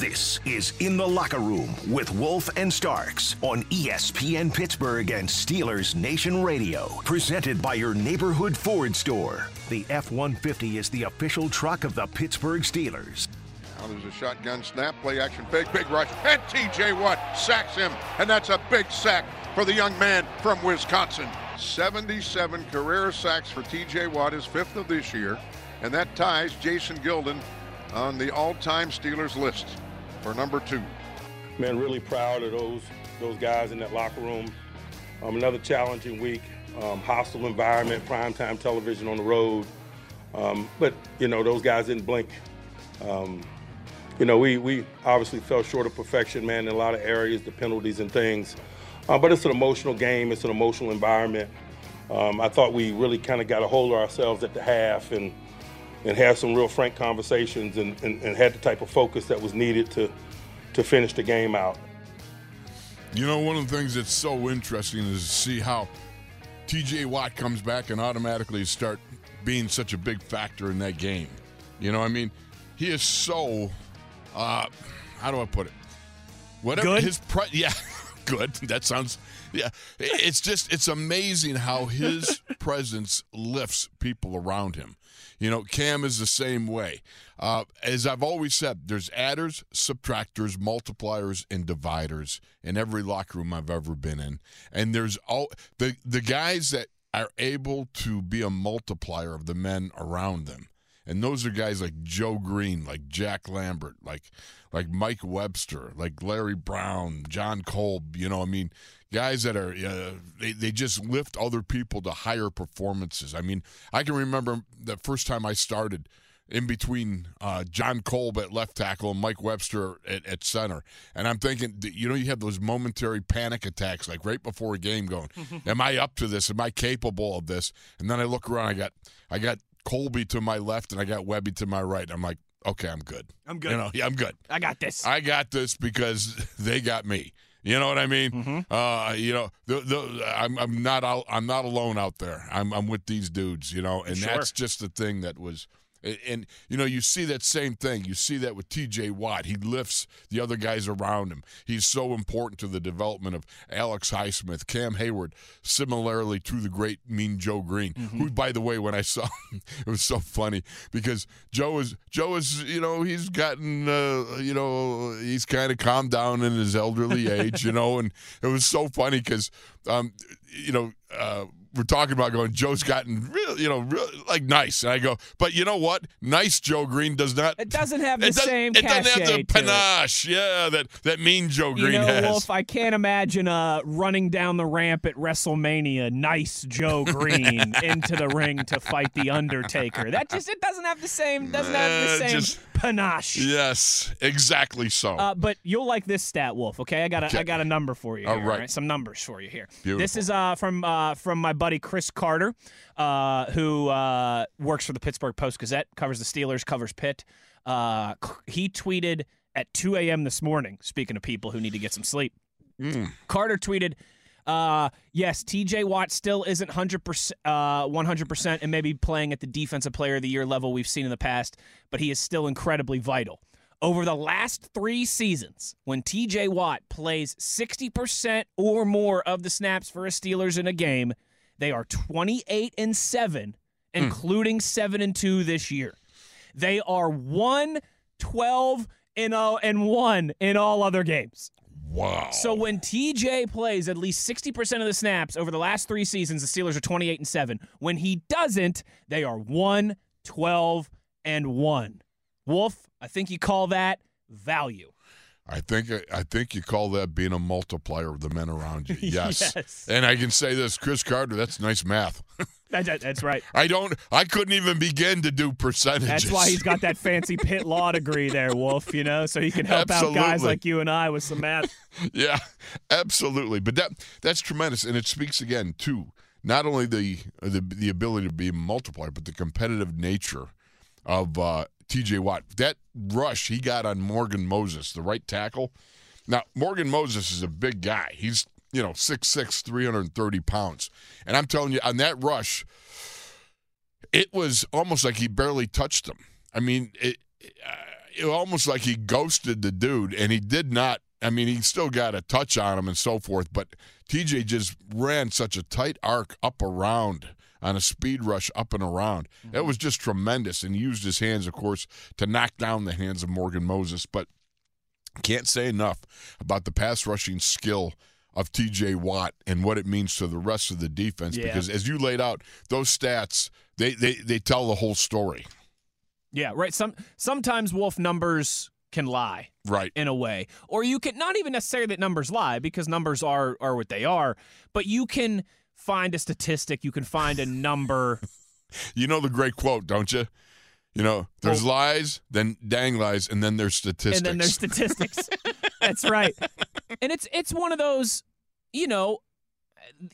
This is In the Locker Room with Wolf and Starks on ESPN Pittsburgh and Steelers Nation Radio. Presented by your neighborhood Ford store. The F 150 is the official truck of the Pittsburgh Steelers. Now there's a shotgun snap, play action fake, big rush, and TJ Watt sacks him, and that's a big sack for the young man from Wisconsin. 77 career sacks for TJ Watt, his fifth of this year, and that ties Jason Gildon on the all-time Steelers list for number two. Man, really proud of those those guys in that locker room. Um, another challenging week, um, hostile environment, primetime television on the road. Um, but you know, those guys didn't blink. Um, you know, we we obviously fell short of perfection, man, in a lot of areas, the penalties and things. Uh, but it's an emotional game. It's an emotional environment. Um, I thought we really kind of got a hold of ourselves at the half and and have some real frank conversations and, and, and had the type of focus that was needed to to finish the game out. You know, one of the things that's so interesting is to see how TJ Watt comes back and automatically start being such a big factor in that game. You know, I mean, he is so uh how do I put it? Whatever Good? his pre- yeah, good. That sounds yeah. It's just it's amazing how his presence lifts people around him. You know, Cam is the same way. Uh, as I've always said, there's adders, subtractors, multipliers, and dividers in every locker room I've ever been in. And there's all the the guys that are able to be a multiplier of the men around them. And those are guys like Joe Greene, like Jack Lambert, like like Mike Webster, like Larry Brown, Jon Kolb. You know, I mean, guys that are uh, they they just lift other people to higher performances. I mean, I can remember the first time I started in between uh, Jon Kolb at left tackle and Mike Webster at, at center. And I'm thinking, you know, you have those momentary panic attacks, like right before a game, going, "Am I up to this? Am I capable of this?" And then I look around, I got, I got Colby to my left, and I got Webby to my right. I'm like, okay, I'm good. I'm good. You know, yeah, I'm good. I got this. I got this because they got me. You know what I mean? Mm-hmm. Uh, you know, the, the, I'm, I'm not out, I'm not alone out there. I'm, I'm with these dudes. You know, and Sure. that's just the thing that was. And, and you know, you see that same thing. You see that with T.J. Watt. He lifts the other guys around him. He's so important to the development of Alex Highsmith, Cam Hayward. Similarly to the great Mean Joe Greene, who, by the way, when I saw him, it was so funny because Joe is Joe is you know he's gotten uh, you know he's kind of calmed down in his elderly age, you know, and it was so funny because um, you know. Uh, we're talking about going. Joe's gotten real, you know, real, like nice. And I go, but you know what? Nice Joe Greene does not. It doesn't have the it same It doesn't have the panache, yeah, that that mean Joe You Greene know, has. Wolf, I can't imagine uh, running down the ramp at WrestleMania, nice Joe Greene into the ring to fight the Undertaker. That just it doesn't have the same doesn't have the same just- panache. yes, exactly so. Uh, but you'll like this stat, Wolf. Okay, I got a, Okay. I got a number for you. All here, right. some numbers for you here. This is uh, from uh, from my buddy Chris Carter, uh, who uh, works for the Pittsburgh Post Gazette, covers the Steelers, covers Pitt. Uh, he tweeted at 2 a.m. this morning. Speaking of people who need to get some sleep, Carter tweeted. Uh, yes, TJ Watt still isn't 100%, uh, 100% and maybe playing at the defensive player of the year level we've seen in the past, but he is still incredibly vital. Over the last three seasons, when TJ Watt plays 60% or more of the snaps for a Steelers in a game, they are 28 and 7, including 7 and 2 this year. They are 1 12 and 0 and 1 in all other games. Wow. So when TJ plays at least 60% of the snaps over the last 3 seasons, the Steelers are 28 and 7. When he doesn't, they are 1 12 and 1. Wolf, I think you call that value. I think I think you call that being a multiplier of the men around you. Yes. Yes. And I can say this, Chris Carter, that's nice math. That- that- that's right. I don't I couldn't even begin to do percentages. That's why he's got that fancy Pitt law degree there, Wolf, you know, so he can help out guys like you and I with some math. Yeah, absolutely. But that that's tremendous, and it speaks again to not only the the the ability to be a multiplier, but the competitive nature of uh, T.J. Watt. That rush he got on Morgan Moses, the right tackle. Now Morgan Moses is a big guy. He's you know 6'6", 330 pounds, and I'm telling you, on that rush, it was almost like he barely touched him. I mean, it, uh, it almost like he ghosted the dude, and he did not. I mean, he still got a touch on him and so forth, but TJ just ran such a tight arc up around on a speed rush up and around. It was just tremendous, and he used his hands, of course, to knock down the hands of Morgan Moses. But can't say enough about the pass rushing skill of TJ Watt and what it means to the rest of the defense. Yeah. Because as you laid out, those stats they they, they tell the whole story. Yeah, right. Some sometimes Wolf numbers can lie Right. in a way, or you can not even necessarily that numbers lie because numbers are are what they are, but you can find a statistic, you can find a number. You know the great quote, don't you? You know, there's oh. lies, then dang lies, and then there's statistics. and then there's statistics. That's right. And it's it's one of those, you know,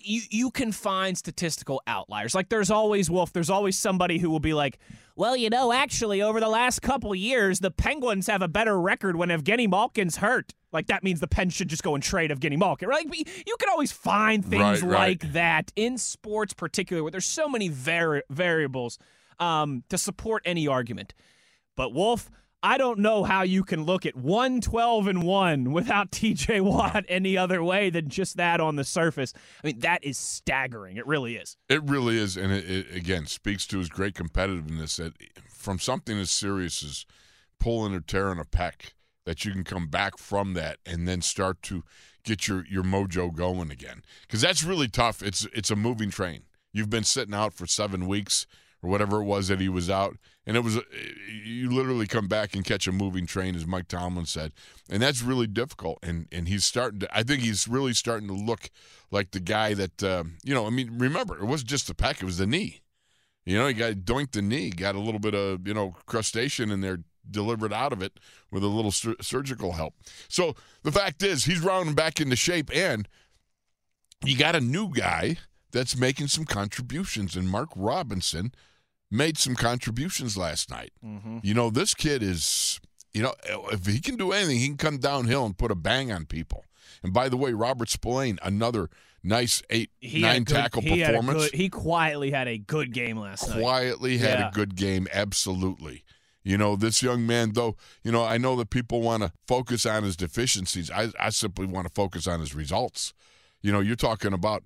you you can find statistical outliers. Like there's always Wolf, there's always somebody who will be like, "Well, you know, actually over the last couple years, the Penguins have a better record when Evgeny Malkin's hurt." Like that means the Pens should just go and trade Evgeny Malkin. Right? But you can always find things Right, right. like that in sports particularly where there's so many vari- variables um, to support any argument. But Wolf, I don't know how you can look at 112 and 1 without TJ Watt any other way than just that on the surface. I mean, that is staggering. It really is. It really is, and it, it again speaks to his great competitiveness. That from something as serious as pulling or tearing a pec, that you can come back from that and then start to get your your mojo going again. Because that's really tough. It's it's a moving train. You've been sitting out for seven weeks or whatever it was that he was out, and it was you literally come back and catch a moving train, as Mike Tomlin said, and that's really difficult. And and he's starting to. I think he's really starting to look like the guy that um, you know. I mean, remember it wasn't just the pec; it was the knee. You know, he got doinked the knee, got a little bit of you know crustacean in there, delivered out of it with a little sur- surgical help. So the fact is, he's rounding back into shape, and you got a new guy that's making some contributions, and Mark Robinson made some contributions last night. Mm-hmm. You know, this kid is, you know, if he can do anything, he can come downhill and put a bang on people. And by the way, Robert Spillane, another nice eight, He nine good- tackle he performance. good- he quietly had a good game last night. quietly had Yeah. a good game. Absolutely. You know, this young man, though, you know, I know that people want to focus on his deficiencies. I, I simply want to focus on his results. You know, you're talking about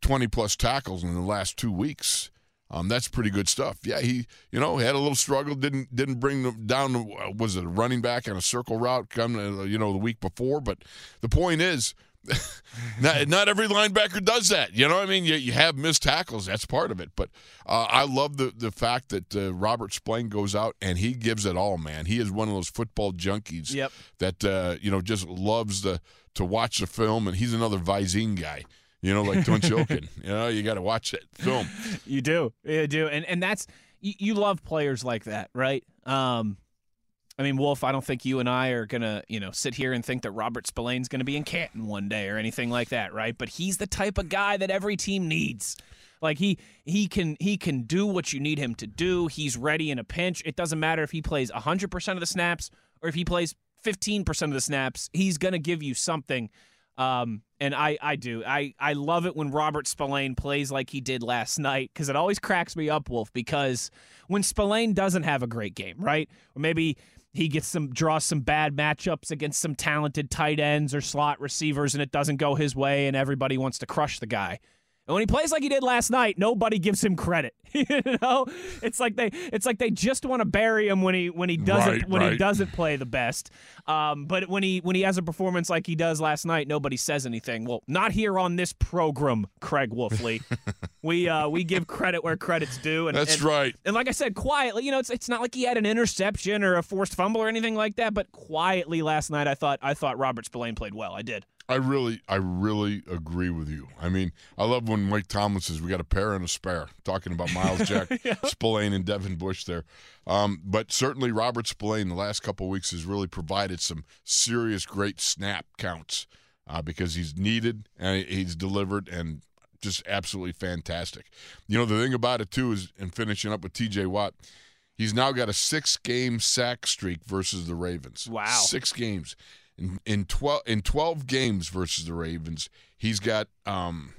20 plus tackles in the last two weeks. Um, that's pretty good stuff. Yeah, he, you know, had a little struggle. Didn't didn't bring them down. uh, Was it a running back on a circle route? Come, uh, you know, the week before. But the point is, not, not every linebacker does that. You know what I mean? You, you have missed tackles. That's part of it. But uh, I love the, the fact that uh, Robert Spillane goes out and he gives it all, man. He is one of those football junkies Yep. that, uh, you know, just loves the, to watch the film. And he's another Visine guy, you know, like don't Tunch Ilkin. you know, you got to watch it. film. You do, you do, and and that's you, you love players like that, right? Um, I mean, Wolf, I don't think you and I are gonna, you know, sit here and think that Robert Spillane's gonna be in Canton one day or anything like that, right? But he's the type of guy that every team needs. Like he he can he can do what you need him to do. He's ready in a pinch. It doesn't matter if he plays 100% of the snaps or if he plays 15% of the snaps. He's going to give you something. Um, and I, I do. I, I love it when Robert Spillane plays like he did last night because it always cracks me up, Wolf, because when Spillane doesn't have a great game, right? Or maybe he gets some draws some bad matchups against some talented tight ends or slot receivers and it doesn't go his way and everybody wants to crush the guy. And when he plays like he did last night, nobody gives him credit. you know, it's like they it's like they just want to bury him when he when he doesn't Right, when he doesn't play the best. Um, but when he when he has a performance like he does last night, nobody says anything. Well, not here on this program, Craig Wolfley. we uh, we give credit where credit's due. And, That's and- right. and like I said, quietly, you know, it's it's not like he had an interception or a forced fumble or anything like that. But quietly last night, I thought I thought Robert Spillane played well. I did. I really, I really agree with you. I mean, I love when Mike Tomlin says we got a pair and a spare, talking about Myles Jack, Spillane, and Devin Bush there. Um, but certainly Robert Spillane the last couple of weeks has really provided some serious great snap counts uh, because he's needed and he's delivered and just absolutely fantastic. You know, the thing about it too is, in finishing up with T.J. Watt, he's now got a six-game sack streak versus the Ravens. Wow. six games. In, in twelve in twelve games versus the Ravens, he's got um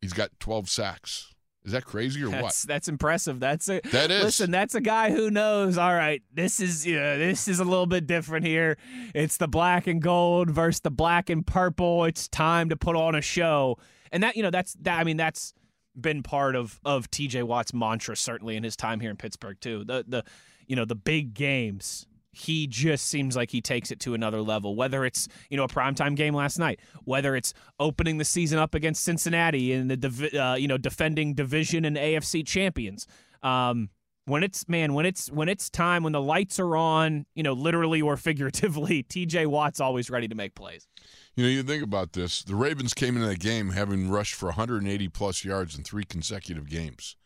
he's got twelve sacks. Is that crazy or That's what? that's impressive. That's a That is. Listen, that's a guy who knows. All right, this is you know, this is a little bit different here. It's the black and gold versus the black and purple. It's time to put on a show, and that you know that's that. I mean that's been part of of T.J. Watt's mantra certainly in his time here in Pittsburgh too. The the you know the big games. He just seems like he takes it to another level. Whether it's you know a primetime game last night, whether it's opening the season up against Cincinnati in the uh, you know defending division and AFC champions. Um, when it's man, when it's when it's time when the lights are on, you know, literally or figuratively, TJ Watt's always ready to make plays. You know, you think about this. The Ravens came into the game having rushed for 180 plus yards in three consecutive games.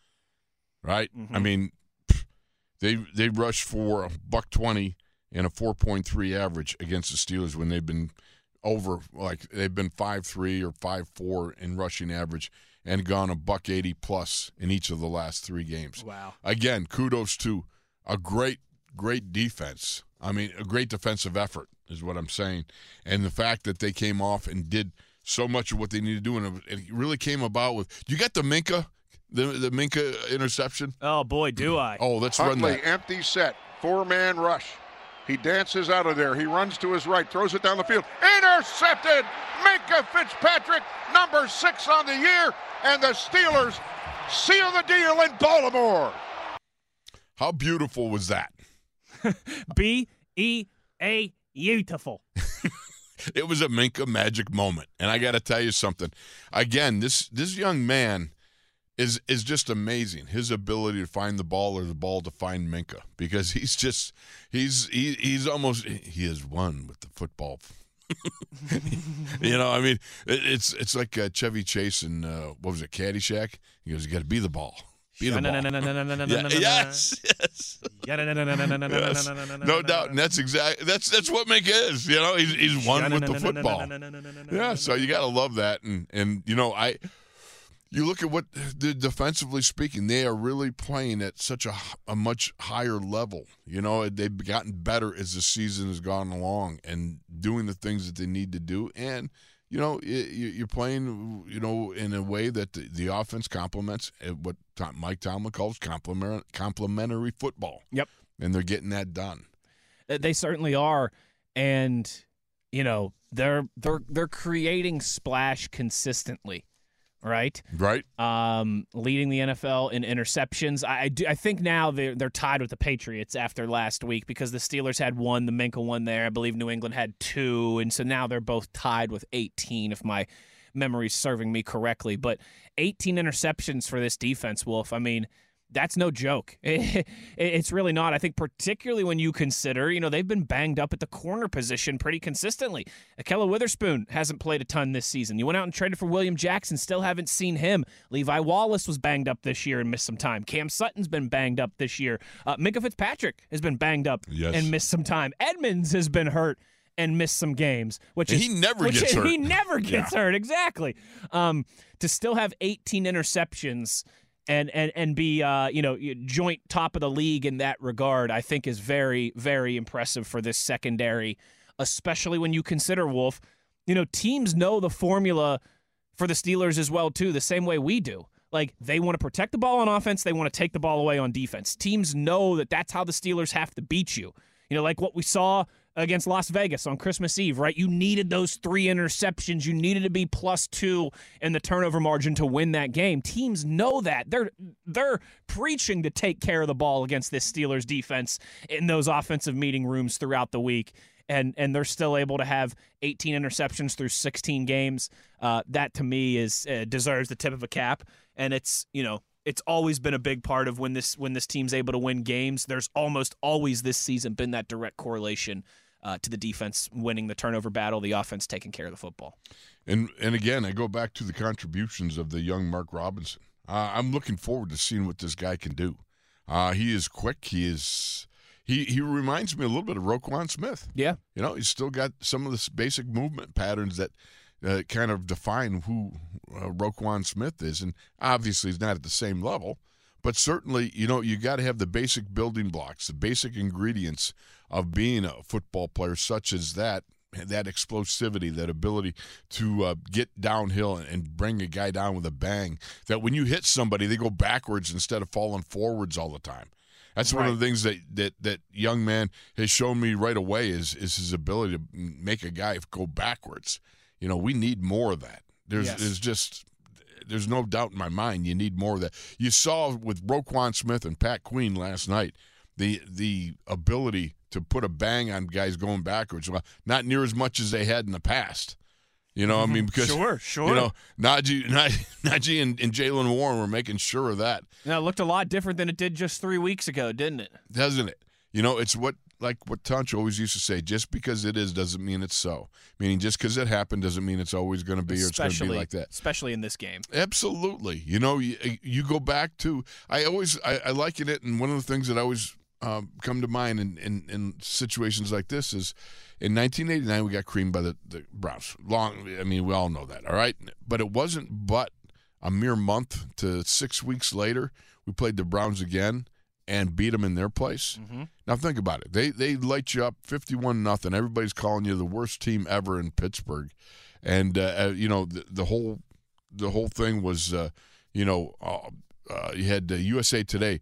Right? I mean, they they rushed for a buck 20 and a 4.3 average against the Steelers when they've been over like they've been 5-3 or 5-4 in rushing average and gone a buck 80 plus in each of the last 3 games. Wow. Again, kudos to a great great defense. I mean, a great defensive effort is what I'm saying, and the fact that they came off and did so much of what they needed to do, and it really came about with. You got the Minkah, the the Minkah interception. Oh boy, do I. Oh, let's run that. empty set, four man rush. He dances out of there. He runs to his right, throws it down the field. Intercepted! Minkah Fitzpatrick, number six on the year, and the Steelers seal the deal in Baltimore. How beautiful was that? B E A beautiful. It was a Minkah magic moment, and I got to tell you something. Again, this this young man is is just amazing. His ability to find the ball or the ball to find Minkah because he's just he's he, he's almost he is one with the football. you know, I mean, it, it's it's like uh, Chevy Chase and uh, what was it, Caddyshack? He goes, "You got to be the ball, be the ball." Yes, yes. No doubt, and that's exactly that's that's what Minkah is. You know, he's he's one with the football. Yeah, so you got to love that, and and you know I, you look at what the defensively speaking, they are really playing at such a a much higher level. You know, they've gotten better as the season has gone along, and doing the things that they need to do, and you know you're playing you know in a way that the, the offense complements uh, what Mike Tomlin calls complement complementary football. Yep. and they're getting that done. They certainly are, and you know they're they're they're creating splash consistently, right? Right. um, leading the NFL in interceptions. I I, do, I think now they're they're tied with the Patriots after last week because the Steelers had one, the Minkah one there. I believe New England had two, and so now they're both tied with 18, if my memory's serving me correctly. But 18 interceptions for this defense, Wolf. I mean. That's no joke. It's really not. I think particularly when you consider, you know, they've been banged up at the corner position pretty consistently. Ahkello Witherspoon hasn't played a ton this season. You went out and traded for William Jackson, still haven't seen him. Levi Wallace was banged up this year and missed some time. Cam Sutton's been banged up this year. Uh, Minkah Fitzpatrick has been banged up Yes. and missed some time. Edmunds has been hurt and missed some games, which is he never which gets is- hurt. He never gets hurt. Exactly. Um, to still have 18 interceptions and and and be uh, you know joint top of the league in that regard, I think is very very impressive for this secondary, especially when you consider Wolf. You know, teams know the formula for the Steelers as well too, the same way we do. Like they want to protect the ball on offense, they want to take the ball away on defense. Teams know that that's how the Steelers have to beat you. You know, like what we saw against Las Vegas on Christmas Eve, right? You needed those three interceptions. You needed to be plus two in the turnover margin to win that game. Teams know that. They're they're preaching to take care of the ball against this Steelers defense in those offensive meeting rooms throughout the week. And, and they're still able to have 18 interceptions through 16 games. Uh, that to me is uh, deserves the tip of a cap. And it's you know it's always been a big part of when this when this team's able to win games. There's almost always this season been that direct correlation uh, to the defense winning the turnover battle, the offense taking care of the football. And and again, I go back to the contributions of the young Mark Robinson. Uh, I'm looking forward to seeing what this guy can do. Uh, he is quick. He is. He, he reminds me a little bit of Roquan Smith. Yeah. You know, he's still got some of the basic movement patterns that uh, kind of define who uh, Roquan Smith is. And obviously, he's not at the same level, but certainly, you know, you got to have the basic building blocks, the basic ingredients of being a football player, such as that. That explosivity, that ability to uh, get downhill and bring a guy down with a bang. That when you hit somebody, they go backwards instead of falling forwards all the time. That's right. one of the things that, that that young man has shown me right away is is his ability to make a guy go backwards. You know, we need more of that. There's Yes. there's just there's no doubt in my mind you need more of that. You saw with Roquan Smith and Pat Queen last night the the ability to put a bang on guys going backwards. Well, not near as much as they had in the past. You know, I mean, mm-hmm. because Sure, sure. You know, Najee, Najee, Najee and, and Jaylen Warren were making sure of that. Now, it looked a lot different than it did just three weeks ago, didn't it? doesn't it? You know, it's what like what Tunch always used to say: just because it is doesn't mean it's so. Meaning, just because it happened doesn't mean it's always going to be or it's going to be like that. Especially in this game. Absolutely. You know, you, you go back to I always I, I liken it, and one of the things that I always um, come to mind in, in in situations like this is in 1989 we got creamed by the, the Browns. Long, I mean, we all know that, all right. But it wasn't but a mere month to six weeks later we played the Browns again and beat them in their place. Now think about it. They they light you up 51 nothing. Everybody's calling you the worst team ever in Pittsburgh, and uh, uh, you know the, the whole the whole thing was uh, you know uh, uh, you had uh, USA Today,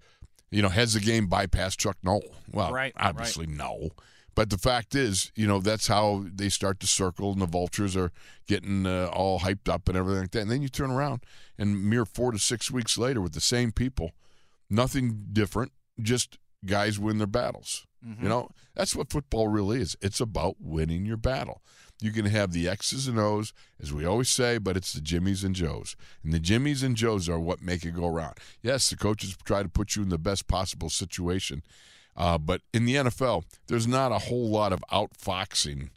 you know, has the game bypassed Chuck Noll. Well, Right, obviously no. But the fact is, you know, that's how they start to circle, and the vultures are getting uh, all hyped up and everything like that. And then you turn around, and mere four to six weeks later, with the same people, nothing different, just guys win their battles. You know, that's what football really is. It's about winning your battle. You can have the X's and O's, as we always say, but it's the Jimmies and Joes. And the Jimmies and Joes are what make it go around. Yes, the coaches try to put you in the best possible situation. Uh, but in the NFL, there's not a whole lot of outfoxing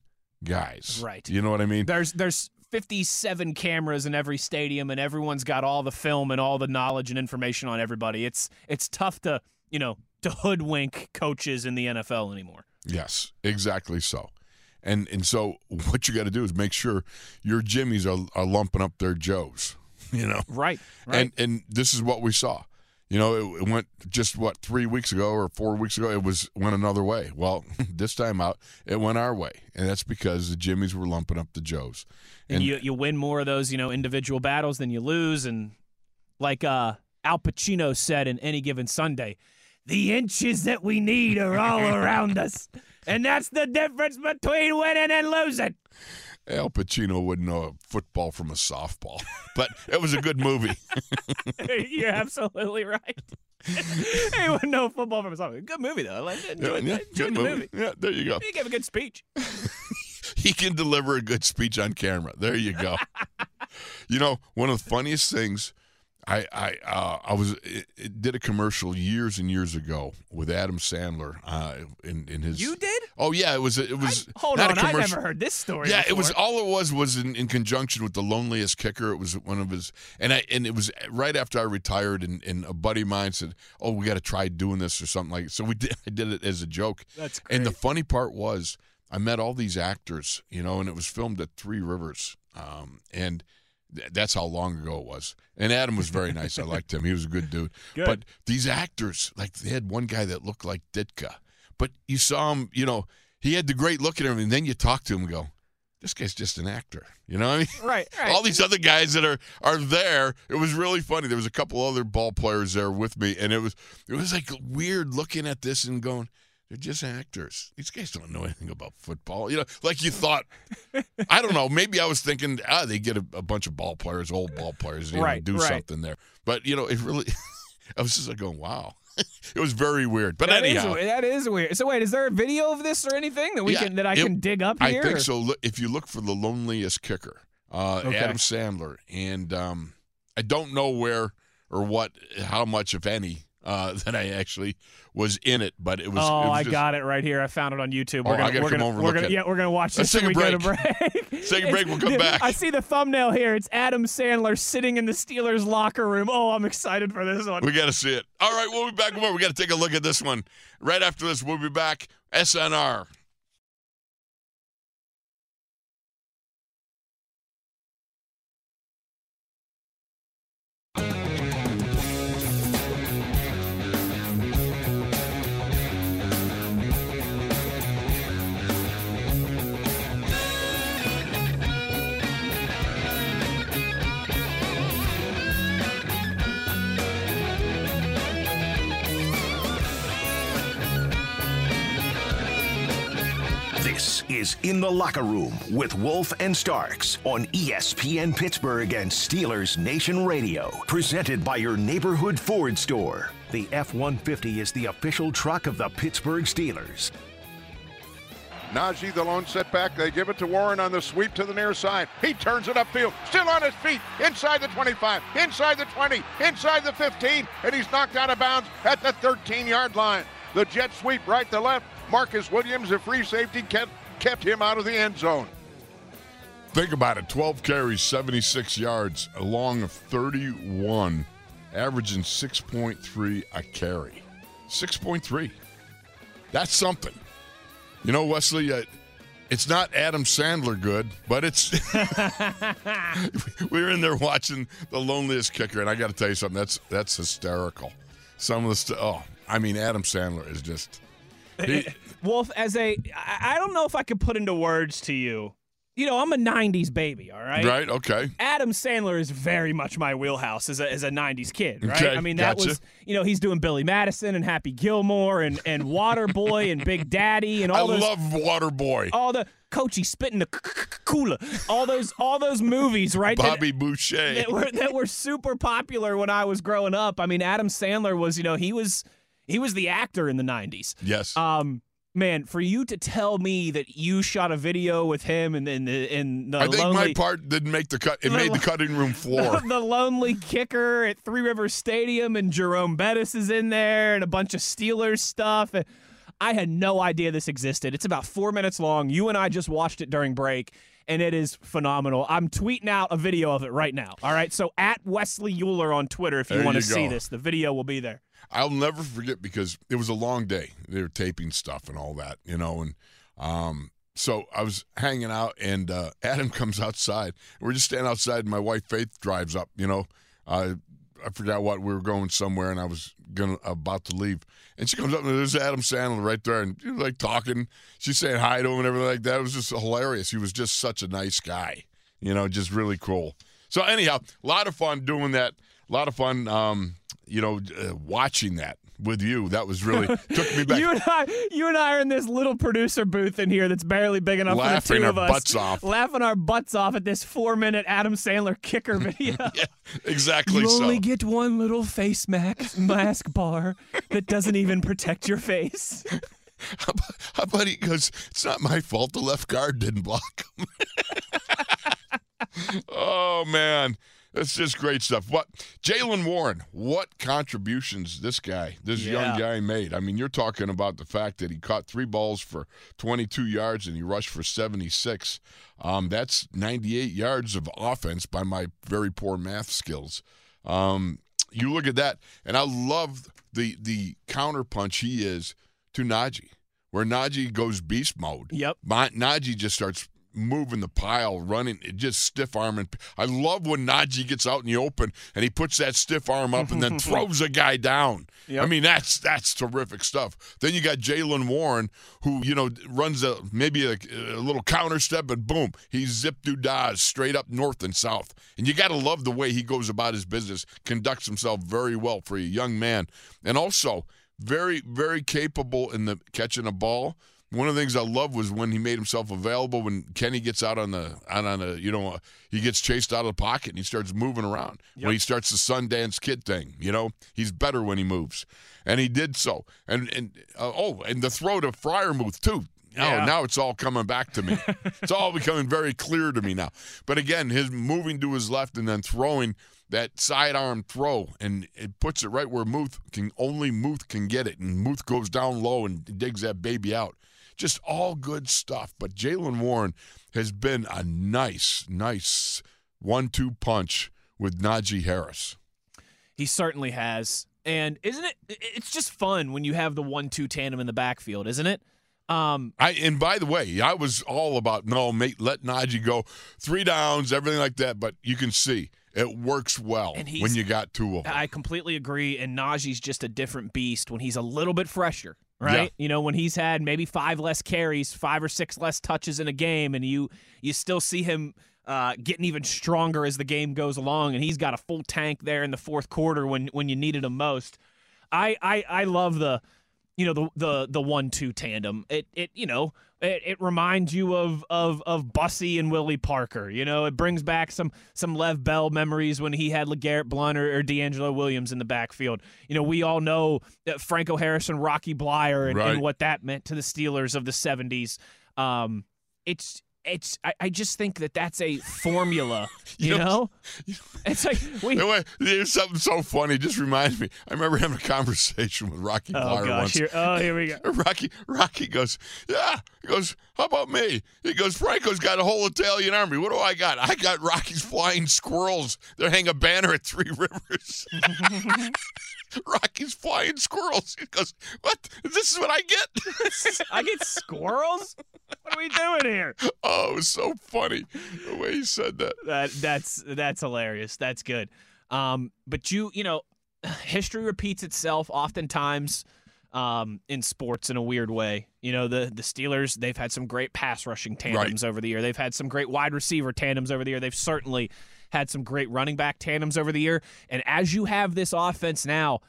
guys. Right. You know what I mean? There's there's 57 cameras in every stadium, and everyone's got all the film and all the knowledge and information on everybody. It's it's tough to you know to hoodwink coaches in the NFL anymore. Yes, exactly so. And and so what you got to do is make sure your Jimmies are, are lumping up their Joes. You know, Right. Right. and and this is what we saw. You know, it, it went just what three weeks ago or four weeks ago. It was went another way. Well, this time out, it went our way, and that's because the Jimmies were lumping up the Joes. and you you win more of those you know individual battles than you lose and like uh al pacino said in any given sunday the inches that we need are all around us and that's the difference between winning and losing Al Pacino wouldn't know a football from a softball, but it was a good movie. you're absolutely right he wouldn't know football from a softball. good movie though I enjoyed, yeah, enjoyed good the movie. Yeah, there you go. he gave a good speech he can deliver a good speech on camera. There you go. you know, one of the funniest things, I I uh, I was it, it did a commercial years and years ago with Adam Sandler uh, in in his. you did Oh yeah, it was it was hold not on a i never heard this story Yeah, it was all it was was in, in conjunction with the loneliest kicker. It was one of his, and I and it was right after I retired, and, and a buddy of mine said, "Oh, we got to try doing this or something like." So we did. I did it as a joke. That's And the funny part was, I met all these actors, you know, and it was filmed at Three Rivers, um, and that's how long ago it was. And Adam was very nice. I liked him. He was a good dude. Good. But these actors, like they had one guy that looked like Ditka, but you saw him, you know, he had the great look at him, and then you talk to him and go, this guy's just an actor. You know what I mean? right right All these other guys that are are there. It was really funny. There was a couple other ball players there with me, and it was it was like weird looking at this and going, They're just actors. These guys don't know anything about football. You know, like you thought. I don't know. Maybe I was thinking, ah, they get a, a bunch of ball players, old ball players, you Right, know, do right. something there. But you know, it really. I was just like going, wow. it was very weird. But That is anyhow, that is weird. So wait, is there a video of this or anything that we Yeah, can that I it- can dig up I here? think or- so. If you look for the loneliest kicker, uh, Okay. Adam Sandler, and um, I don't know where or what, how much, if any, uh, that I actually was in it, but it was. Oh, it was I just- got it right here. I found it on YouTube. Oh, We're gonna, I gotta we're come gonna, over we're gonna, yeah, we're gonna watch Let's this take a we go break. Take a break. We'll come back. I see the thumbnail here. It's Adam Sandler sitting in the Steelers locker room. Oh, I'm excited for this one. We got to see it. All right, we'll be back more. We got to take a look at this one. Right after this, we'll be back. SNR. This is In the Locker Room with Wolf and Starks on ESPN Pittsburgh and Steelers Nation Radio. Presented by your neighborhood Ford store. The F 150 is the official truck of the Pittsburgh Steelers. Najee, the lone setback. They give it to Warren on the sweep to the near side. He turns it upfield, still on his feet, inside the 25, inside the 20, inside the 15, and he's knocked out of bounds at the 13 yard line. The jet sweep right to left. Marcus Williams, a free safety, kept, kept him out of the end zone. Think about it 12 carries, 76 yards, a long of 31, averaging 6.3 a carry. 6.3. That's something. You know, Wesley, uh, it's not Adam Sandler good, but it's. we were in there watching The Loneliest Kicker, and I got to tell you something. That's that's hysterical. Some of the stuff. Oh, I mean, Adam Sandler is just. He, Wolf, as a, I don't know if I could put into words to you. You know, I'm a '90s baby. All right. right? Okay. Adam Sandler is very much my wheelhouse as a, as a 90s kid, right? Okay, I mean, that gotcha. was, you know, he's doing Billy Madison and Happy Gilmore and, and Waterboy and Big Daddy and I all those, I love Waterboy. all the Coachy spitting the cooler, all those, all those movies, right? that- Bobby Boucher. that were that were super popular when I was growing up. I mean, Adam Sandler was, you know, he was he was the actor in the 90s. yes. Um man, for you to tell me that you shot a video with him and in the in the I think lonely my part didn't make the cut. It made the cutting room floor. the lonely kicker at Three Rivers Stadium, and Jerome Bettis is in there, and a bunch of Steelers stuff. I had no idea this existed. It's about four minutes long. You and I just watched it during break, and it is phenomenal. I'm tweeting out a video of it right now. All right, so at Wesley Euler on Twitter if you There want to see this. The video will be there. I'll never forget because it was a long day. They were taping stuff and all that, you know, and um, so I was hanging out, and uh, Adam comes outside. We're just standing outside, and my wife Faith drives up. You know, uh, I forgot what we were going somewhere, and I was gonna about to leave, and she comes up, and there's Adam Sandler right there, and like talking. She's saying hi to him and everything like that. It was just hilarious. He was just such a nice guy, you know, just really cool. So anyhow, a lot of fun doing that. A lot of fun, um, you know, uh, watching that with you. That was really took me back. You and I, you and I are in this little producer booth in here that's barely big enough for the two our of us, butts off. laughing our butts off at this four-minute Adam Sandler kicker video. yeah, exactly You so. only get one little face mask, mask bar that doesn't even protect your face. How about- how about he goes, it's not my fault the left guard didn't block him. oh, man. That's just great stuff. But Jaylen Warren, what contributions this guy, this young guy made. I mean, you're talking about the fact that he caught three balls for 22 yards and he rushed for 76. Um, that's 98 yards of offense by my very poor math skills. Um, you look at that, and I love the the counterpunch he is to Najee, where Najee goes beast mode. Yep. Najee just starts moving the pile, running, it just stiff arming. I love when Najee gets out in the open and he puts that stiff arm up and then throws a guy down. Yep. I mean, that's that's terrific stuff. Then you got Jaylen Warren, who you know runs a maybe a, a little counter step, and boom, he's zip doo dahs straight up north and south. And you got to love the way he goes about his business, conducts himself very well for a young man, and also very, very capable in the catching a ball. One of the things I love was when he made himself available when Kenny gets out on the out on a you know he gets chased out of the pocket and he starts moving around. When he starts the Sundance Kid thing, you know he's better when he moves, and he did so. And and uh, oh, and the throw to Freiermuth too. Yeah. Oh, now it's all coming back to me. it's all becoming very clear to me now. But again, his moving to his left and then throwing that sidearm throw, and it puts it right where Muth can only Muth can get it, and Muth goes down low and digs that baby out. Just all good stuff. But Jaylen Warren has been a nice, nice one-two punch with Najee Harris. He certainly has. And isn't it? It's just fun when you have the one-two tandem in the backfield, isn't it? Um, I and by the way, I was all about no, mate, let Najee go, three downs, everything like that. But you can see it works well when you got two of them. I completely agree. And Najee's just a different beast when he's a little bit fresher, right? You know, when he's had maybe five less carries, five or six less touches in a game, and you you still see him uh, getting even stronger as the game goes along, and he's got a full tank there in the fourth quarter when when you needed him most. I I, I love the you know the the the one two tandem. It it you know it, it reminds you of of of Bussy and Willie Parker. You know it brings back some some Lev Bell memories when he had LeGarrette Blount or, or DeAngelo Williams in the backfield. You know we all know Franco Harris and Rocky Bleier and, Right. and what that meant to the Steelers of the '70s. Um, it's it's I, I just think that that's a formula. You, You know- know, it's like we. There's something so funny. Just reminds me. I remember having a conversation with Rocky Oh gosh! once. Here, oh, here we go. Rocky Rocky goes, yeah. He goes, how about me? He goes, Franco's got a whole Italian army. What do I got? I got Rocky's flying squirrels. They hang a banner at Three Rivers. Rocky's flying squirrels. He goes, what? This is what I get? I get squirrels. What are we doing here? oh, it was so funny the way he said that. That that's that's hilarious. That's good. Um, but you you know, history repeats itself oftentimes um, in sports in a weird way. You know, the the Steelers they've had some great pass rushing tandems over the year. They've had some great wide receiver tandems over the year. They've certainly had some great running back tandems over the year. And as you have this offense now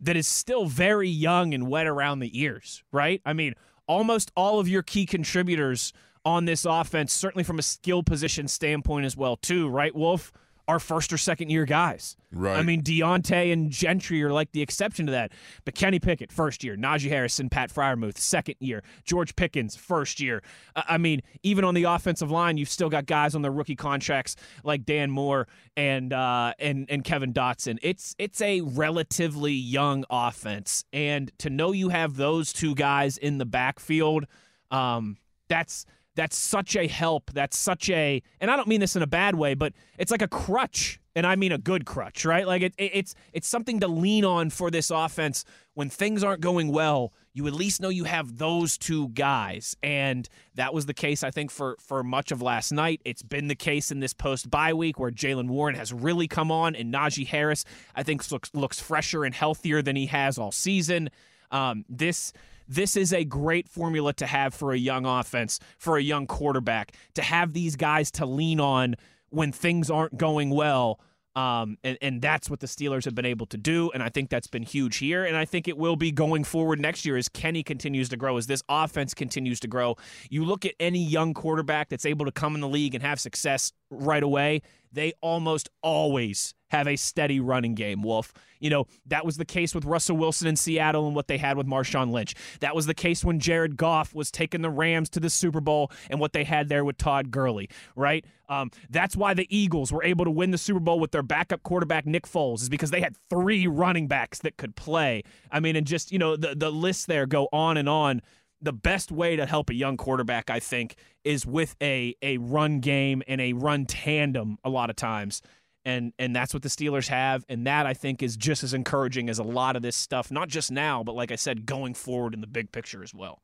that is still very young and wet around the ears, right? I mean, almost all of your key contributors on this offense, certainly from a skill position standpoint as well, too, right, Wolf? Are first or second year guys. Right. I mean, Diontae and Gentry are like the exception to that. But Kenny Pickett, first year. Najee Harrison, Pat Freiermuth, second year. George Pickens, first year. I I mean, even on the offensive line, you've still got guys on their rookie contracts like Dan Moore and uh, and and Kevin Dotson. It's it's a relatively young offense, and to know you have those two guys in the backfield, um, that's that's such a help. That's such a, and I don't mean this in a bad way, but it's like a crutch, and I mean a good crutch, right? Like it, it, it's it's something to lean on for this offense when things aren't going well. You at least know you have those two guys, and that was the case, I think, for for much of last night. It's been the case in this post bye week where Jaylen Warren has really come on, and Najee Harris, I think, looks looks fresher and healthier than he has all season. Um, this this is a great formula to have for a young offense, for a young quarterback, to have these guys to lean on when things aren't going well. Um, and, and that's what the Steelers have been able to do. And I think that's been huge here. And I think it will be going forward next year as Kenny continues to grow, as this offense continues to grow. You look at any young quarterback that's able to come in the league and have success right away, they almost always have a steady running game, Wolf. You know, that was the case with Russell Wilson in Seattle and what they had with Marshawn Lynch. That was the case when Jared Goff was taking the Rams to the Super Bowl and what they had there with Todd Gurley, right? Um, that's why the Eagles were able to win the Super Bowl with their backup quarterback, Nick Foles, is because they had three running backs that could play. I mean, and just, you know, the, the lists there go on and on the best way to help a young quarterback, I think, is with a a run game and a run tandem a lot of times. And and that's what the Steelers have. And that I think is just as encouraging as a lot of this stuff, not just now, but like I said, going forward in the big picture as well.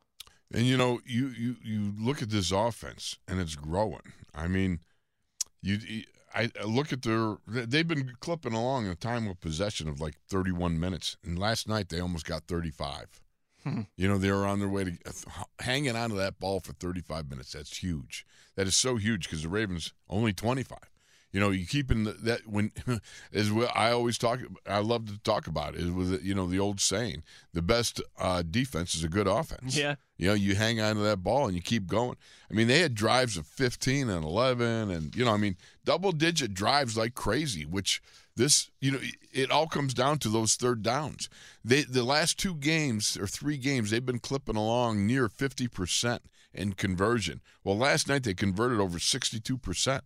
And you know, you you you look at this offense and it's growing. I mean, you, I look at their they've been clipping along a time of possession of like 31 minutes, and last night they almost got 35. You know, they were on their way to hanging onto that ball for 35 minutes. That's huge. That is so huge because the Ravens only 25. You know, you keeping the, that when is what I always talk. I love to talk about is with you know the old saying: the best uh, defense is a good offense. Yeah. You know, you hang on to that ball and you keep going. I mean, they had drives of 15 and 11, and you know, I mean, double digit drives like crazy. Which this, you know, it all comes down to those third downs. They the last two games or three games, they've been clipping along near 50 percent in conversion. Well, last night they converted over 62 percent.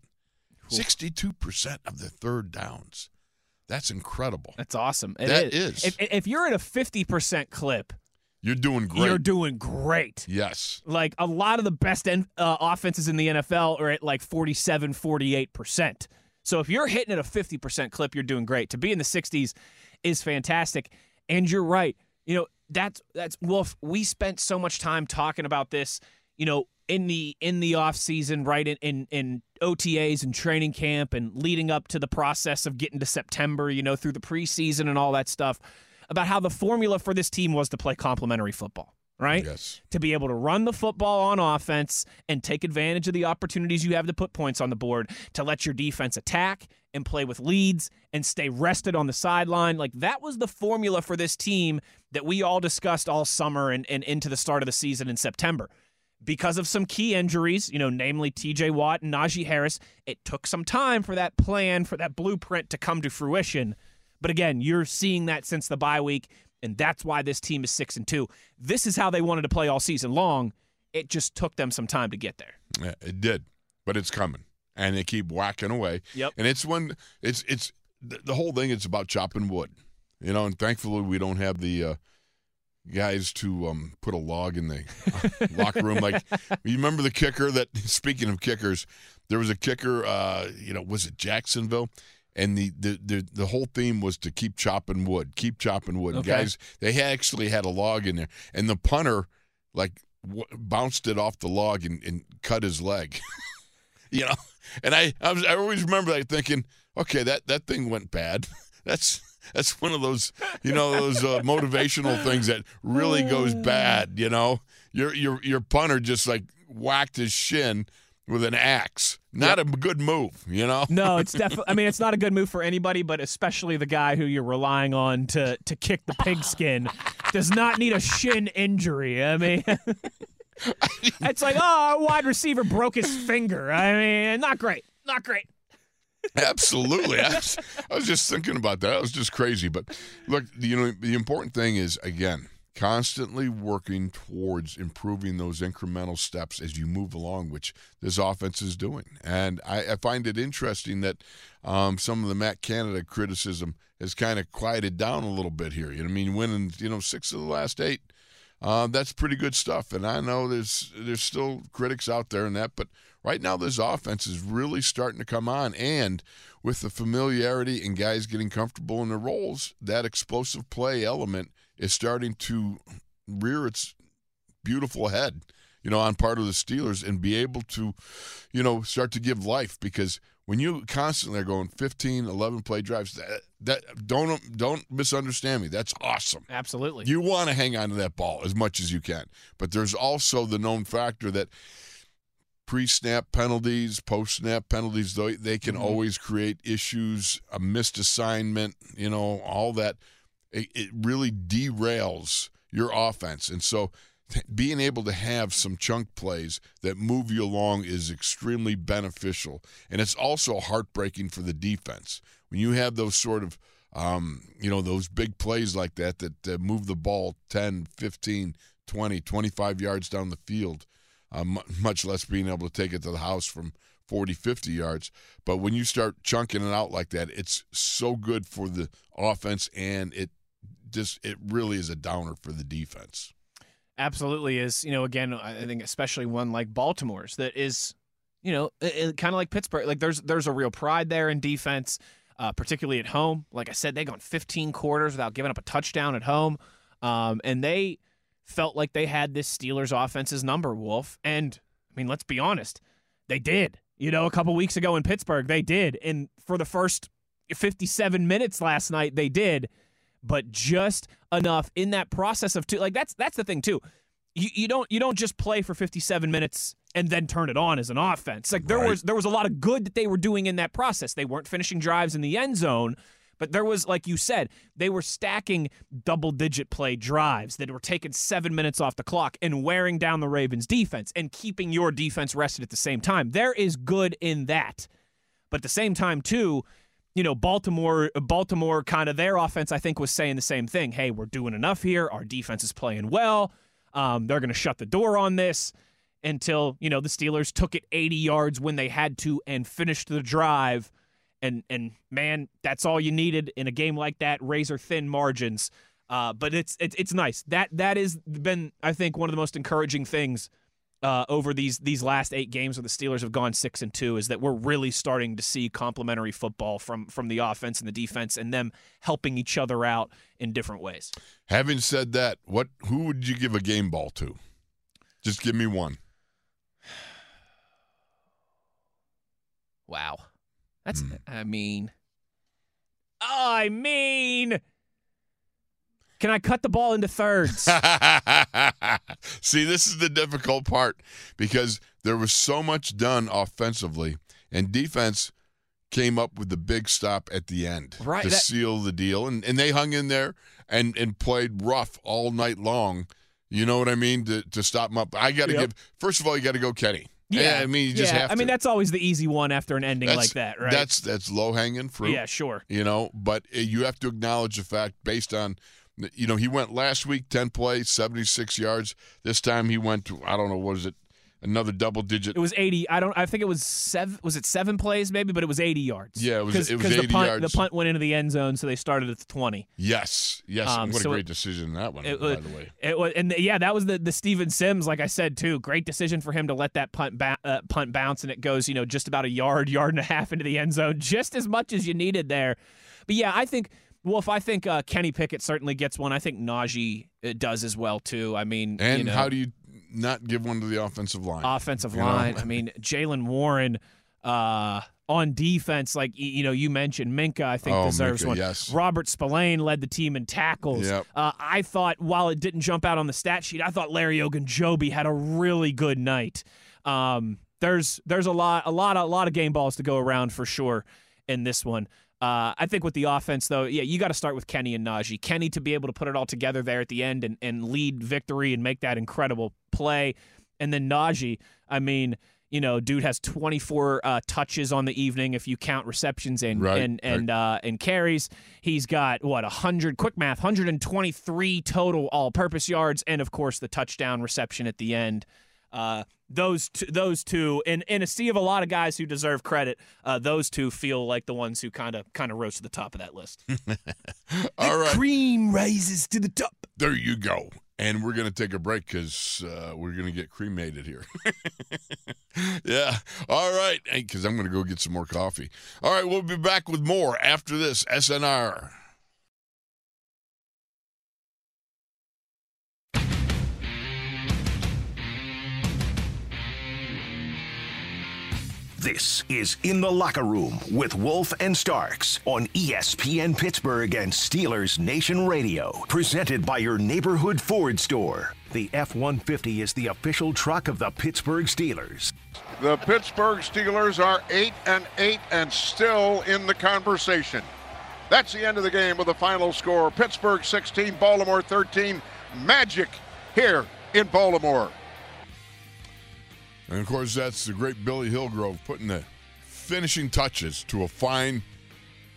62% of the third downs. That's incredible. That's awesome. It That is. is. If, if you're at a 50% clip, You're doing great. you're doing great. yes. Like a lot of the best en- uh, offenses in the NFL are at like 47, 48%. So if you're hitting at a 50% clip, you're doing great. To be in the 60s is fantastic. And you're right. You know, that's that's Wolf, we spent so much time talking about this, you know, in the in the off season, right? In in, in OTAs and training camp and leading up to the process of getting to September, you know, through the preseason and all that stuff, about how the formula for this team was to play complementary football, right? Yes. to be able to run the football on offense and take advantage of the opportunities you have to put points on the board, to let your defense attack and play with leads and stay rested on the sideline. Like that was the formula for this team that we all discussed all summer and, and into the start of the season in September. Because of some key injuries, you know, namely TJ Watt and Najee Harris, it took some time for that plan, for that blueprint to come to fruition. But again, you're seeing that since the bye week, and that's why this team is six and two. This is how they wanted to play all season long. It just took them some time to get there. Yeah, it did, but it's coming, and they keep whacking away. Yep. And it's when it's it's the, whole thing. It's about chopping wood, you know. And thankfully, we don't have the uh, guys to um, put a log in the locker room. Like you remember the kicker that. Speaking of kickers, there was a kicker. Uh, you know, was it Jacksonville? And the, the, the, the whole theme was to keep chopping wood, keep chopping wood. Okay. Guys, they actually had a log in there, and the punter like w- bounced it off the log and, and cut his leg. you know, and I I, was, I always remember that thinking, okay, that that thing went bad. That's that's one of those you know those uh, motivational things that really goes bad. You know, your your your punter just like whacked his shin with an axe. Not a good move. You know. No, it's definitely. I mean, it's not a good move for anybody, but especially the guy who you're relying on to to kick the pigskin does not need a shin injury. I mean, it's like, oh, a wide receiver broke his finger. I mean, not great, not great. Absolutely. I was, I was just thinking about that. That was just crazy. But look, you know, the important thing is again, constantly working towards improving those incremental steps as you move along, which this offense is doing. And I, I find it interesting that um, some of the Matt Canada criticism has kind of quieted down a little bit here. You know, I mean, winning you know six of the last eight. Uh, that's pretty good stuff, and I know there's there's still critics out there in that, but right now this offense is really starting to come on, and with the familiarity and guys getting comfortable in their roles, that explosive play element is starting to rear its beautiful head, you know, on part of the Steelers, and be able to, you know, start to give life because when you constantly are going 15, 11 play drives, that, that don't don't misunderstand me. That's awesome. Absolutely. You want to hang on to that ball as much as you can. But there's also the known factor that pre snap penalties, post snap penalties, they, they can mm-hmm. always create issues, a missed assignment, you know, all that. It, it really derails your offense. And so t- being able to have some chunk plays that move you along is extremely beneficial. And it's also heartbreaking for the defense. When you have those sort of um, you know, those big plays like that that uh, move the ball 10, 15, 20, 25 yards down the field, uh, mu much less being able to take it to the house from 40, 50 yards. But when you start chunking it out like that, it's so good for the offense and it just it really is a downer for the defense. absolutely is. You know, again, I think especially one like Baltimore's that is, you know, kind of like Pittsburgh. Like there's there's a real pride there in defense, uh, particularly at home. Like I said, they've gone 15 quarters without giving up a touchdown at home, um, and they felt like they had this Steelers offense's number, Wolf. And I mean, let's be honest, they did. You know, a couple weeks ago in Pittsburgh, they did, and for the first 57 minutes last night, they did but just enough in that process of two like that's that's the thing too you, you don't you don't just play for 57 minutes and then turn it on as an offense. Like there Right. was there was a lot of good that they were doing in that process. They weren't finishing drives in the end zone, but there was like you said, they were stacking double digit play drives that were taking 7 minutes off the clock and wearing down the Ravens defense and keeping your defense rested at the same time. There is good in that. But at the same time too, you know, Baltimore, Baltimore, kind of their offense, I think, was saying the same thing. Hey, we're doing enough here. Our defense is playing well. Um, they're going to shut the door on this until you know the Steelers took it 80 yards when they had to and finished the drive. And and man, that's all you needed in a game like that. Razor thin margins. Uh, but it's, it's it's nice. That that has been, I think, one of the most encouraging things uh, over these these last eight games where the Steelers have gone six and two is that we're really starting to see complementary football from from the offense and the defense and them helping each other out in different ways. Having said that, what who would you give a game ball to? Just give me one. Wow, that's I mean, I mean, can I cut the ball into thirds? See, this is the difficult part because there was so much done offensively, and defense came up with the big stop at the end Right, to that- seal the deal, and, and they hung in there and, and played rough all night long. You know what I mean? To, to stop them up. I got to Yep. give, first of all, you got to go Kenny. Yeah, I mean, you just yeah. have to. I mean, that's always the easy one after an ending That's- like that, right? That's, that's low hanging fruit. yeah, sure. you know but uh, you have to acknowledge the fact based on you know he went last week 10 plays 76 yards this time he went to i don't know what is it another double digit It was 80. I don't. I think it was seven. Was it seven plays maybe? But it was 80 yards. Yeah, it was- it was 'cause 80 the punt, yards. The punt went into the end zone, so they started at the 20. yes yes Um, what so a it- great decision that one It by the way it was, and yeah, that was the the Steven Sims, like I said too. Great decision for him to let that punt ba- uh, punt bounce, and it goes, you know, just about a yard, yard and a half into the end zone, just as much as you needed there. But yeah, I think Wolf, I think uh, Kenny Pickett certainly gets one. I think Najee uh, does as well too. I mean, and you know, how do you not give one to the offensive line offensive You know? line. I mean, Jaylen Warren uh, on defense, like you know, you mentioned Minkah. I think Oh, deserves Minkah, one. yes. Robert Spillane led the team in tackles. Yep. Uh, I thought while it didn't jump out on the stat sheet, I thought Larry Ogunjobi had a really good night. Um, there's there's a lot a lot a lot of game balls to go around for sure in this one. Uh, I think with the offense, though, yeah, you got to start with Kenny and Najee. Kenny to be able to put it all together there at the end and, and lead victory and make that incredible play. And then Najee, I mean, you know, dude has 24 uh, touches on the evening if you count receptions and Right, and and uh, and carries. He's got what 100 quick math, 123 total all-purpose yards, and of course the touchdown reception at the end. Uh, those two, those two, in in a sea of a lot of guys who deserve credit, uh, those two feel like the ones who kind of kind of rose to the top of that list. all right Cream rises to the top. there you go and we're going to take a break because uh, we're going to get cremated here. yeah. All right. Because I'm going to go get some more coffee. All right. We'll be back with more after this SNR. This is In the Locker Room with Wolf and Starks on ESPN Pittsburgh and Steelers Nation Radio. Presented by your neighborhood Ford store. The F 150 is the official truck of the Pittsburgh Steelers. The Pittsburgh Steelers are 8 and 8 and still in the conversation. That's the end of the game with the final score Pittsburgh 16, Baltimore 13. Magic here in Baltimore. And of course, that's the great Billy Hillgrove putting the finishing touches to a fine,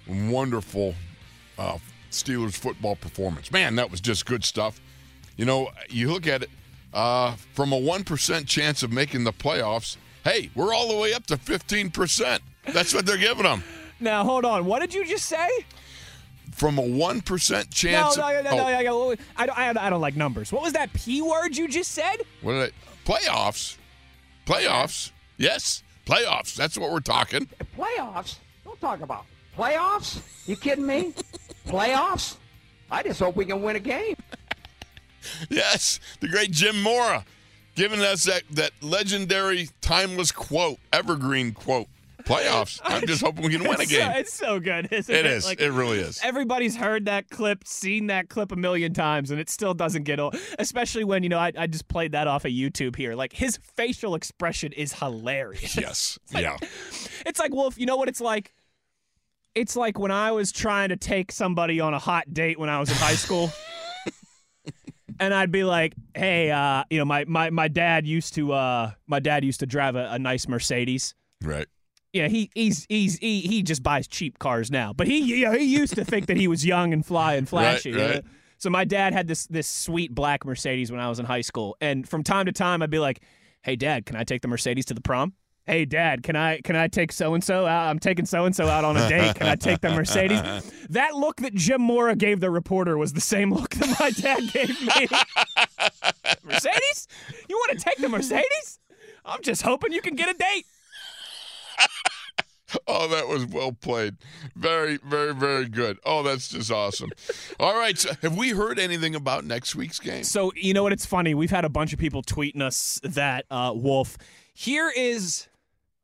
wonderful uh, Steelers football performance. Man, that was just good stuff. You know, you look at it uh, from a 1% chance of making the playoffs. Hey, we're all the way up to 15%. That's what they're giving them. Now hold on, what did you just say? From a 1% chance. no, no, no, no, no, no. I don't, I don't, I don't like numbers. What was that p word you just said? What did I, playoffs? Playoffs? Yes, playoffs. That's what we're talking. Playoffs? Don't talk about playoffs. You kidding me? playoffs? I just hope we can win a game. Yes, the great Jim Mora giving us that, that legendary, timeless quote, evergreen quote. Playoffs. I'm just hoping we can win a It's so- it's so good, isn't It it? is. Like, It really is. Everybody's heard that clip, seen that clip a million times, and it still doesn't get old. Especially when, you know, I, I just played that off of YouTube here. Like, his facial expression is hilarious. Yes. Yeah. It's like, Wolf, you know what it's like? It's like when I was trying to take somebody on a hot date when I was in high school. and I'd be like, hey, uh, you know, my, my, my dad used to uh, my dad used to drive a, a nice Mercedes. Right. Yeah, he he's he's he, he just buys cheap cars now. But he you know, he used to think that he was young and fly and flashy. you know? So my dad had this this sweet black Mercedes when I was in high school, and from time to time I'd be like, "Hey, Dad, can I take the Mercedes to the prom?" Hey, Dad, can I can I take so and so out? I'm taking so and so out on a date. Can I take the Mercedes? That look that Jim Mora gave the reporter was the same look that my dad gave me. Mercedes? You want to take the Mercedes? I'm just hoping you can get a date. Oh, that was well played. Very, very, very good. Oh, that's just awesome. All right. So have we heard anything about next week's game? So you know what? It's funny. We've had a bunch of people tweeting us that uh, Wolf. Here is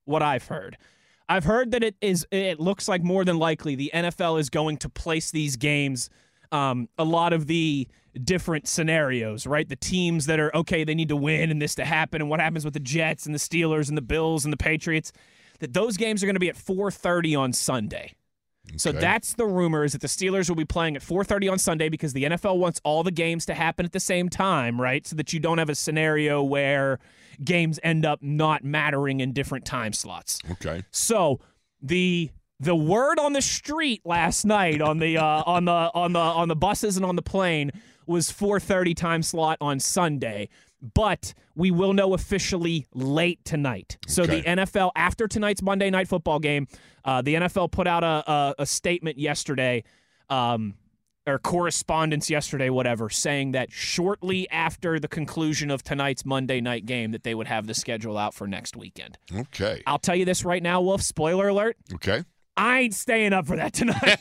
what I've heard. I've heard that it is. It looks like more than likely the NFL is going to place these games. Um, a lot of the different scenarios, right? The teams that are okay, they need to win and this to happen, and what happens with the Jets and the Steelers and the Bills and the Patriots. That those games are going to be at 4:30 on Sunday. So that's the rumor is that the Steelers will be playing at 4:30 on Sunday because the NFL wants all the games to happen at the same time, right? So that you don't have a scenario where games end up not mattering in different time slots. Okay. So the the word on the street last night on the uh, on the on the on the buses and on the plane was 4:30 time slot on Sunday. But we will know officially late tonight. So the NFL after tonight's Monday Night Football game, uh, the NFL put out a a, a statement yesterday. Um, or correspondence yesterday, whatever, saying that shortly after the conclusion of tonight's Monday night game, that they would have the schedule out for next weekend. Okay. I'll tell you this right now, Wolf. Spoiler alert. Okay. I ain't staying up for that tonight.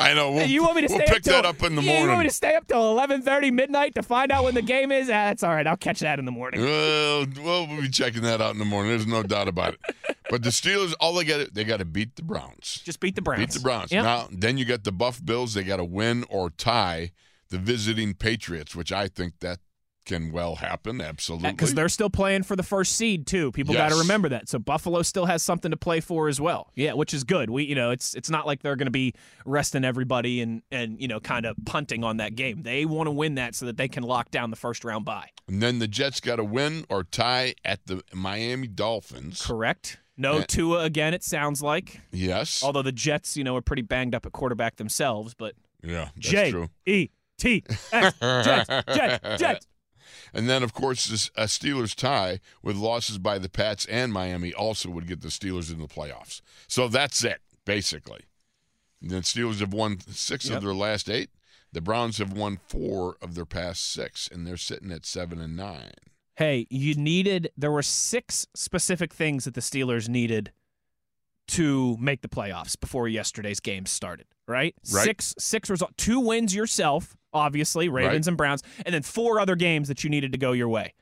I know. We'll, you want me to we'll stay pick till, that up in the Yeah, You want me to stay up till eleven thirty midnight to find out when the game is? Ah, that's all right. I'll catch that in the morning. Well, well, we'll be checking that out in the morning. There's no doubt about it. But the Steelers, all they got, they got to beat the Browns. Just beat the Browns. Beat the Browns. Yep. Now, then you got the Buff Bills. They got to win or tie the visiting Patriots, which I think that can well happen. Absolutely. Uh, because they're still playing for the first seed too. People got to remember that. So Buffalo still has something to play for as well. Yeah, which is good. We, you know, it's it's not like they're going to be resting everybody and and you know kind of punting on that game. They want to win that so that they can lock down the first round bye. and then the Jets got to win or tie at the Miami Dolphins. Correct. No Yeah. Tua again. It sounds like. Yes. Although the Jets, you know, are pretty banged up at quarterback themselves, but yeah, that's true. E T Jets Jets Jets. And then, of course, this, a Steelers tie with losses by the Pats and Miami also would get the Steelers in the playoffs. So that's it, basically. And the Steelers have won six Yep. of their last eight. The Browns have won four of their past six, and they're sitting at seven and nine. Hey, you needed. There were six specific things that the Steelers needed to make the playoffs before yesterday's game started. Right? Right. Six six result. Two wins yourself, obviously, Ravens Right. and Browns, and then four other games that you needed to go your way.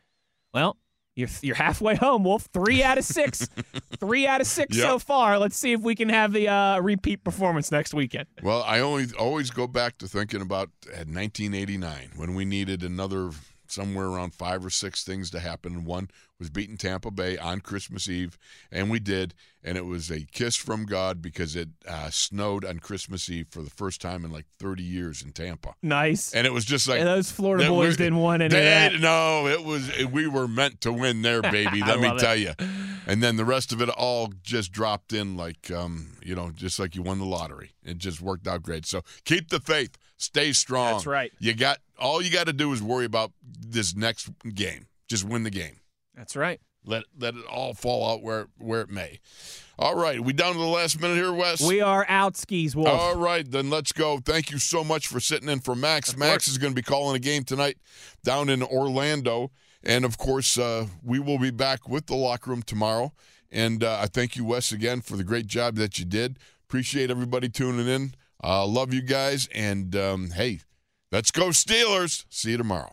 Well. You're, you're halfway home, Wolf. Three out of six. Three out of six Yep. so far. Let's see if we can have the uh, repeat performance next weekend. Well, I only always go back to thinking about at 1989 when we needed another somewhere around five or six things to happen. One was beating Tampa Bay on Christmas Eve, and we did. And it was a kiss from God because it uh, snowed on Christmas Eve for the first time in like 30 years in Tampa. Nice. And it was just like And those Florida boys didn't want any they-. No, it was we were meant to win there, baby. Let me love it. tell you. And then the rest of it all just dropped in like um, you know, just like you won the lottery. It just worked out great. So keep the faith. Stay strong. That's right. You got all you got to do is worry about this next game. Just win the game. That's right. Let let it all fall out where where it may. All right, we down to the last minute here, Wes. We are out skis, Wolf. All right, then let's go. Thank you so much for sitting in for Max. Max is going to be calling a game tonight down in Orlando. And of course, uh, we will be back with the locker room tomorrow. And uh, I thank you, Wes, again for the great job that you did. Appreciate everybody tuning in. Uh, love you guys. And um, hey, let's go, Steelers. See you tomorrow.